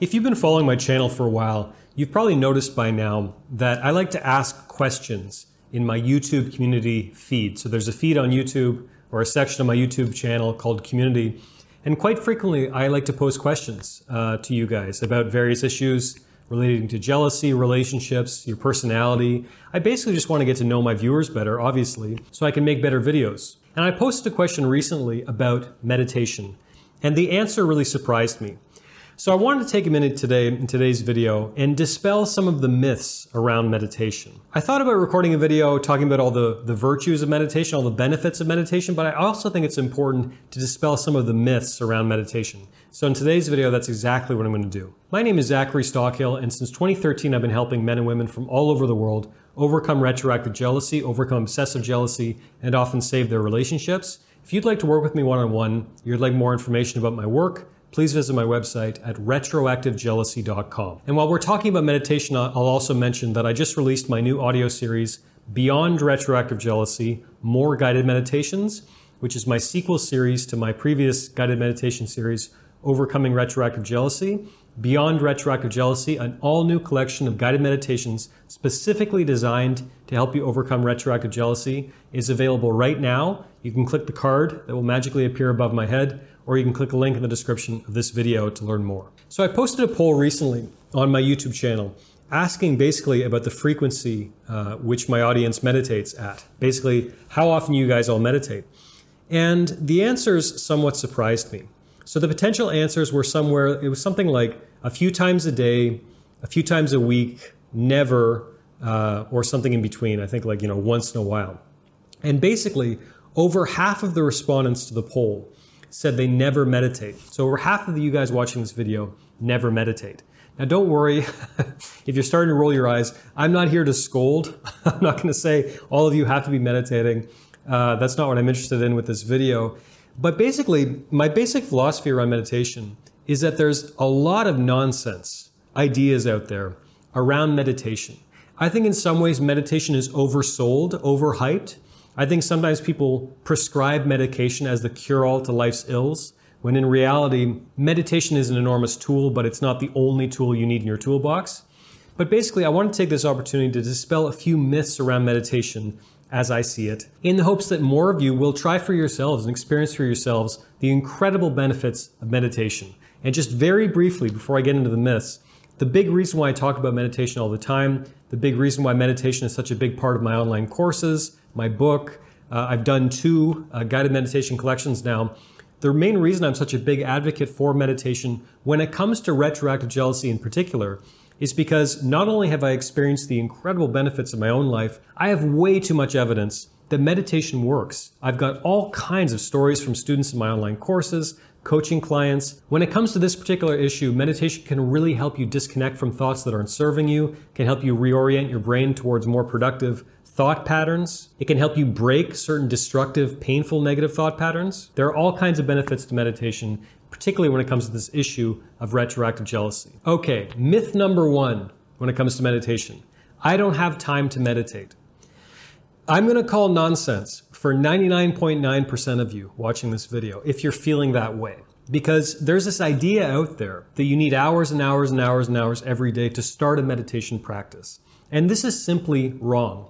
If you've been following my channel for a while, you've probably noticed by now that I like to ask questions in my YouTube community feed. So there's a feed on YouTube or a section of my YouTube channel called Community. And quite frequently, I like to pose questions uh, to you guys about various issues relating to jealousy, relationships, your personality. I basically just want to get to know my viewers better, obviously, so I can make better videos. And I posted a question recently about meditation. And the answer really surprised me. So I wanted to take a minute today in today's video and dispel some of the myths around meditation. I thought about recording a video talking about all the, the virtues of meditation, all the benefits of meditation, but I also think it's important to dispel some of the myths around meditation. So in today's video, that's exactly what I'm going to do. My name is Zachary Stockill, and since 2013, I've been helping men and women from all over the world overcome retroactive jealousy, overcome obsessive jealousy, and often save their relationships. If you'd like to work with me one-on-one, you'd like more information about my work, please visit my website at retroactivejealousy.com. And while we're talking about meditation, I'll also mention that I just released my new audio series, Beyond Retroactive Jealousy More Guided Meditations, which is my sequel series to my previous guided meditation series, Overcoming Retroactive Jealousy. Beyond Retroactive Jealousy, an all new collection of guided meditations specifically designed to help you overcome retroactive jealousy, is available right now. You can click the card that will magically appear above my head or you can click a link in the description of this video to learn more. So I posted a poll recently on my YouTube channel asking basically about the frequency uh, which my audience meditates at. Basically, how often you guys all meditate. And the answers somewhat surprised me. So the potential answers were somewhere, it was something like a few times a day, a few times a week, never, uh, or something in between. I think like, you know, once in a while. And basically, over half of the respondents to the poll said they never meditate. So over half of you guys watching this video never meditate. Now don't worry if you're starting to roll your eyes. I'm not here to scold. I'm not going to say all of you have to be meditating. Uh, that's not what I'm interested in with this video. But basically, my basic philosophy around meditation is that there's a lot of nonsense ideas out there around meditation. I think in some ways meditation is oversold, overhyped. I think sometimes people prescribe medication as the cure all to life's ills, when in reality, meditation is an enormous tool, but it's not the only tool you need in your toolbox. But basically, I want to take this opportunity to dispel a few myths around meditation as I see it, in the hopes that more of you will try for yourselves and experience for yourselves the incredible benefits of meditation. And just very briefly, before I get into the myths, the big reason why I talk about meditation all the time, the big reason why meditation is such a big part of my online courses, my book. Uh, I've done two uh, guided meditation collections now. The main reason I'm such a big advocate for meditation when it comes to retroactive jealousy in particular is because not only have I experienced the incredible benefits of my own life, I have way too much evidence that meditation works. I've got all kinds of stories from students in my online courses, coaching clients. When it comes to this particular issue, meditation can really help you disconnect from thoughts that aren't serving you, can help you reorient your brain towards more productive thought patterns. It can help you break certain destructive, painful, negative thought patterns. There are all kinds of benefits to meditation, particularly when it comes to this issue of retroactive jealousy. Okay, myth number one when it comes to meditation I don't have time to meditate. I'm going to call nonsense for 99.9% of you watching this video if you're feeling that way. Because there's this idea out there that you need hours and hours and hours and hours every day to start a meditation practice. And this is simply wrong.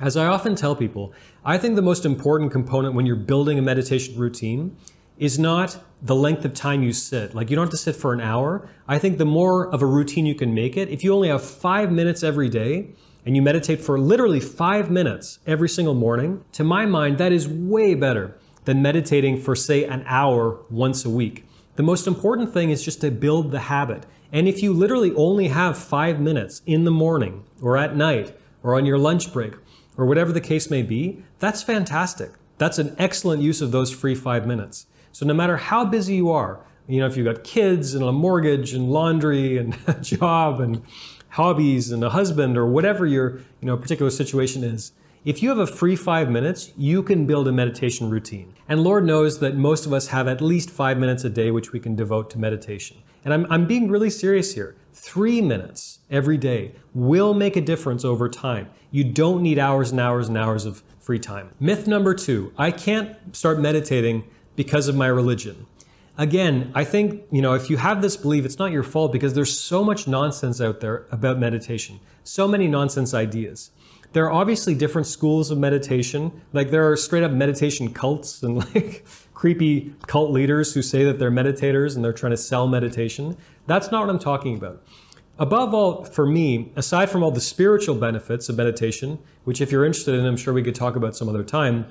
As I often tell people, I think the most important component when you're building a meditation routine is not the length of time you sit. Like you don't have to sit for an hour. I think the more of a routine you can make it, if you only have five minutes every day and you meditate for literally five minutes every single morning, to my mind, that is way better than meditating for, say, an hour once a week. The most important thing is just to build the habit. And if you literally only have five minutes in the morning or at night or on your lunch break or whatever the case may be, that's fantastic. That's an excellent use of those free five minutes. So no matter how busy you are, you know, if you've got kids and a mortgage and laundry and a job and hobbies and a husband or whatever your you know particular situation is, if you have a free five minutes, you can build a meditation routine. And Lord knows that most of us have at least five minutes a day which we can devote to meditation. And I'm, I'm being really serious here. Three minutes every day will make a difference over time. You don't need hours and hours and hours of free time. Myth number two I can't start meditating because of my religion. Again, I think, you know, if you have this belief, it's not your fault because there's so much nonsense out there about meditation, so many nonsense ideas. There are obviously different schools of meditation. Like there are straight up meditation cults and like creepy cult leaders who say that they're meditators and they're trying to sell meditation. That's not what I'm talking about. Above all, for me, aside from all the spiritual benefits of meditation, which if you're interested in, I'm sure we could talk about some other time,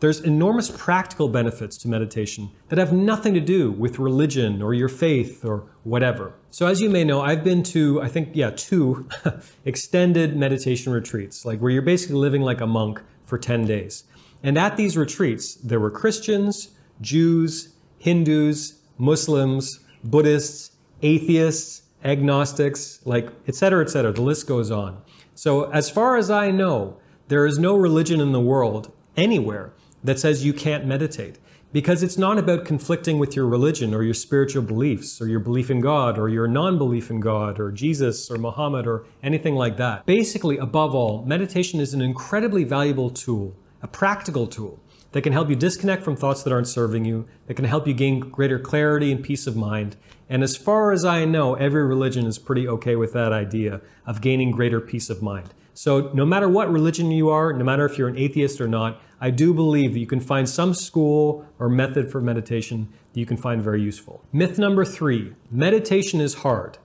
there's enormous practical benefits to meditation that have nothing to do with religion or your faith or whatever. So as you may know, I've been to, I think, yeah, two extended meditation retreats, like where you're basically living like a monk for 10 days. And at these retreats, there were Christians, Jews, Hindus, Muslims, Buddhists, atheists, agnostics, like et cetera, et cetera. The list goes on. So as far as I know, there is no religion in the world anywhere that says you can't meditate because it's not about conflicting with your religion or your spiritual beliefs or your belief in God or your non belief in God or Jesus or Muhammad or anything like that. Basically, above all, meditation is an incredibly valuable tool, a practical tool that can help you disconnect from thoughts that aren't serving you, that can help you gain greater clarity and peace of mind. And as far as I know, every religion is pretty okay with that idea of gaining greater peace of mind. So, no matter what religion you are, no matter if you're an atheist or not, I do believe that you can find some school or method for meditation that you can find very useful. Myth number three meditation is hard.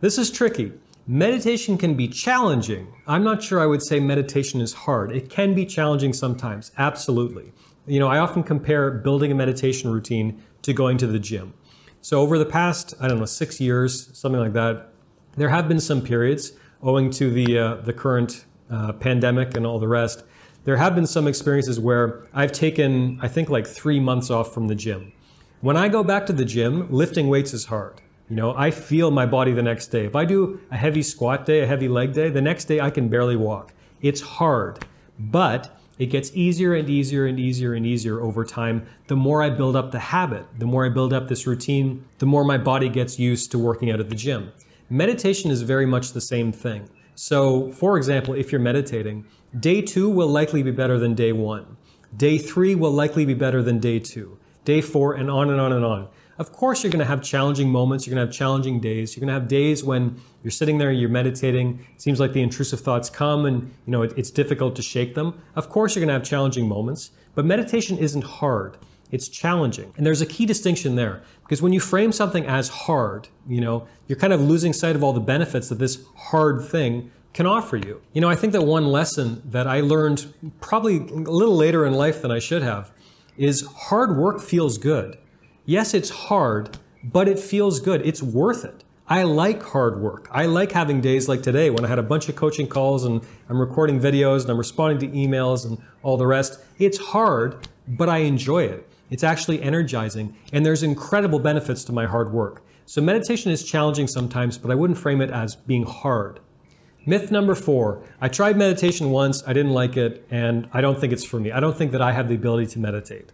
This is tricky. Meditation can be challenging. I'm not sure I would say meditation is hard. It can be challenging sometimes, absolutely. You know, I often compare building a meditation routine to going to the gym. So over the past, I don't know, six years, something like that, there have been some periods owing to the uh, the current uh, pandemic and all the rest. There have been some experiences where I've taken, I think, like three months off from the gym. When I go back to the gym, lifting weights is hard. You know, I feel my body the next day. If I do a heavy squat day, a heavy leg day, the next day I can barely walk. It's hard, but it gets easier and easier and easier and easier over time. The more I build up the habit, the more I build up this routine, the more my body gets used to working out at the gym. Meditation is very much the same thing. So, for example, if you're meditating, day two will likely be better than day one. Day three will likely be better than day two. Day four, and on and on and on. Of course, you're going to have challenging moments. You're going to have challenging days. You're going to have days when you're sitting there, you're meditating. It seems like the intrusive thoughts come, and you know it, it's difficult to shake them. Of course, you're going to have challenging moments. But meditation isn't hard. It's challenging. And there's a key distinction there because when you frame something as hard, you know, you're kind of losing sight of all the benefits that this hard thing can offer you. You know, I think that one lesson that I learned probably a little later in life than I should have is hard work feels good. Yes, it's hard, but it feels good. It's worth it. I like hard work. I like having days like today when I had a bunch of coaching calls and I'm recording videos and I'm responding to emails and all the rest. It's hard, but I enjoy it. It's actually energizing and there's incredible benefits to my hard work. So meditation is challenging sometimes, but I wouldn't frame it as being hard. Myth number four I tried meditation once, I didn't like it, and I don't think it's for me. I don't think that I have the ability to meditate.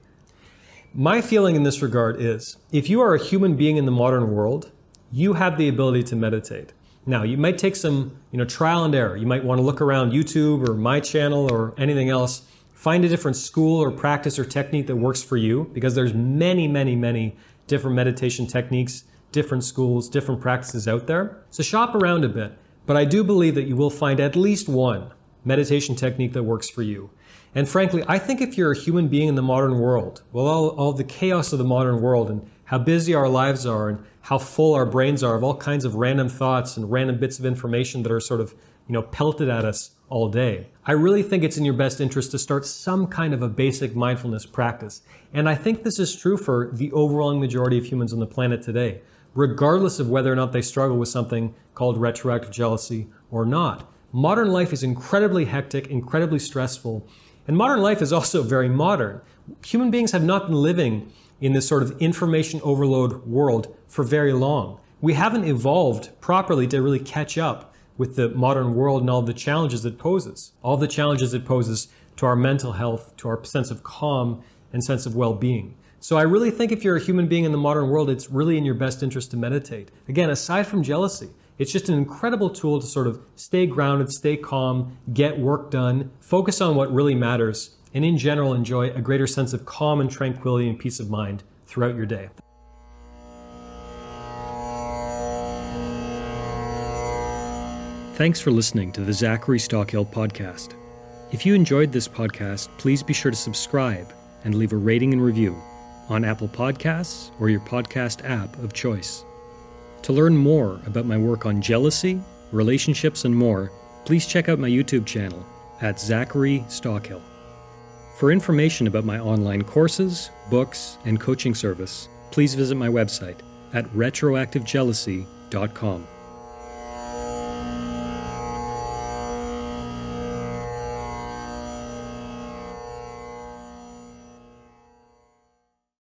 My feeling in this regard is if you are a human being in the modern world, you have the ability to meditate. Now, you might take some, you know, trial and error. You might want to look around YouTube or my channel or anything else, find a different school or practice or technique that works for you because there's many, many, many different meditation techniques, different schools, different practices out there. So shop around a bit, but I do believe that you will find at least one meditation technique that works for you. And frankly, I think if you're a human being in the modern world, well, all, all the chaos of the modern world and how busy our lives are and how full our brains are of all kinds of random thoughts and random bits of information that are sort of, you know, pelted at us all day. I really think it's in your best interest to start some kind of a basic mindfulness practice. And I think this is true for the overwhelming majority of humans on the planet today, regardless of whether or not they struggle with something called retroactive jealousy or not. Modern life is incredibly hectic, incredibly stressful, and modern life is also very modern. Human beings have not been living in this sort of information overload world for very long. We haven't evolved properly to really catch up with the modern world and all the challenges it poses. All the challenges it poses to our mental health, to our sense of calm and sense of well-being. So I really think if you're a human being in the modern world, it's really in your best interest to meditate. Again, aside from jealousy, it's just an incredible tool to sort of stay grounded, stay calm, get work done, focus on what really matters, and in general enjoy a greater sense of calm and tranquility and peace of mind throughout your day. Thanks for listening to the Zachary Stockill podcast. If you enjoyed this podcast, please be sure to subscribe and leave a rating and review on Apple Podcasts or your podcast app of choice. To learn more about my work on jealousy, relationships, and more, please check out my YouTube channel at Zachary Stockill. For information about my online courses, books, and coaching service, please visit my website at retroactivejealousy.com.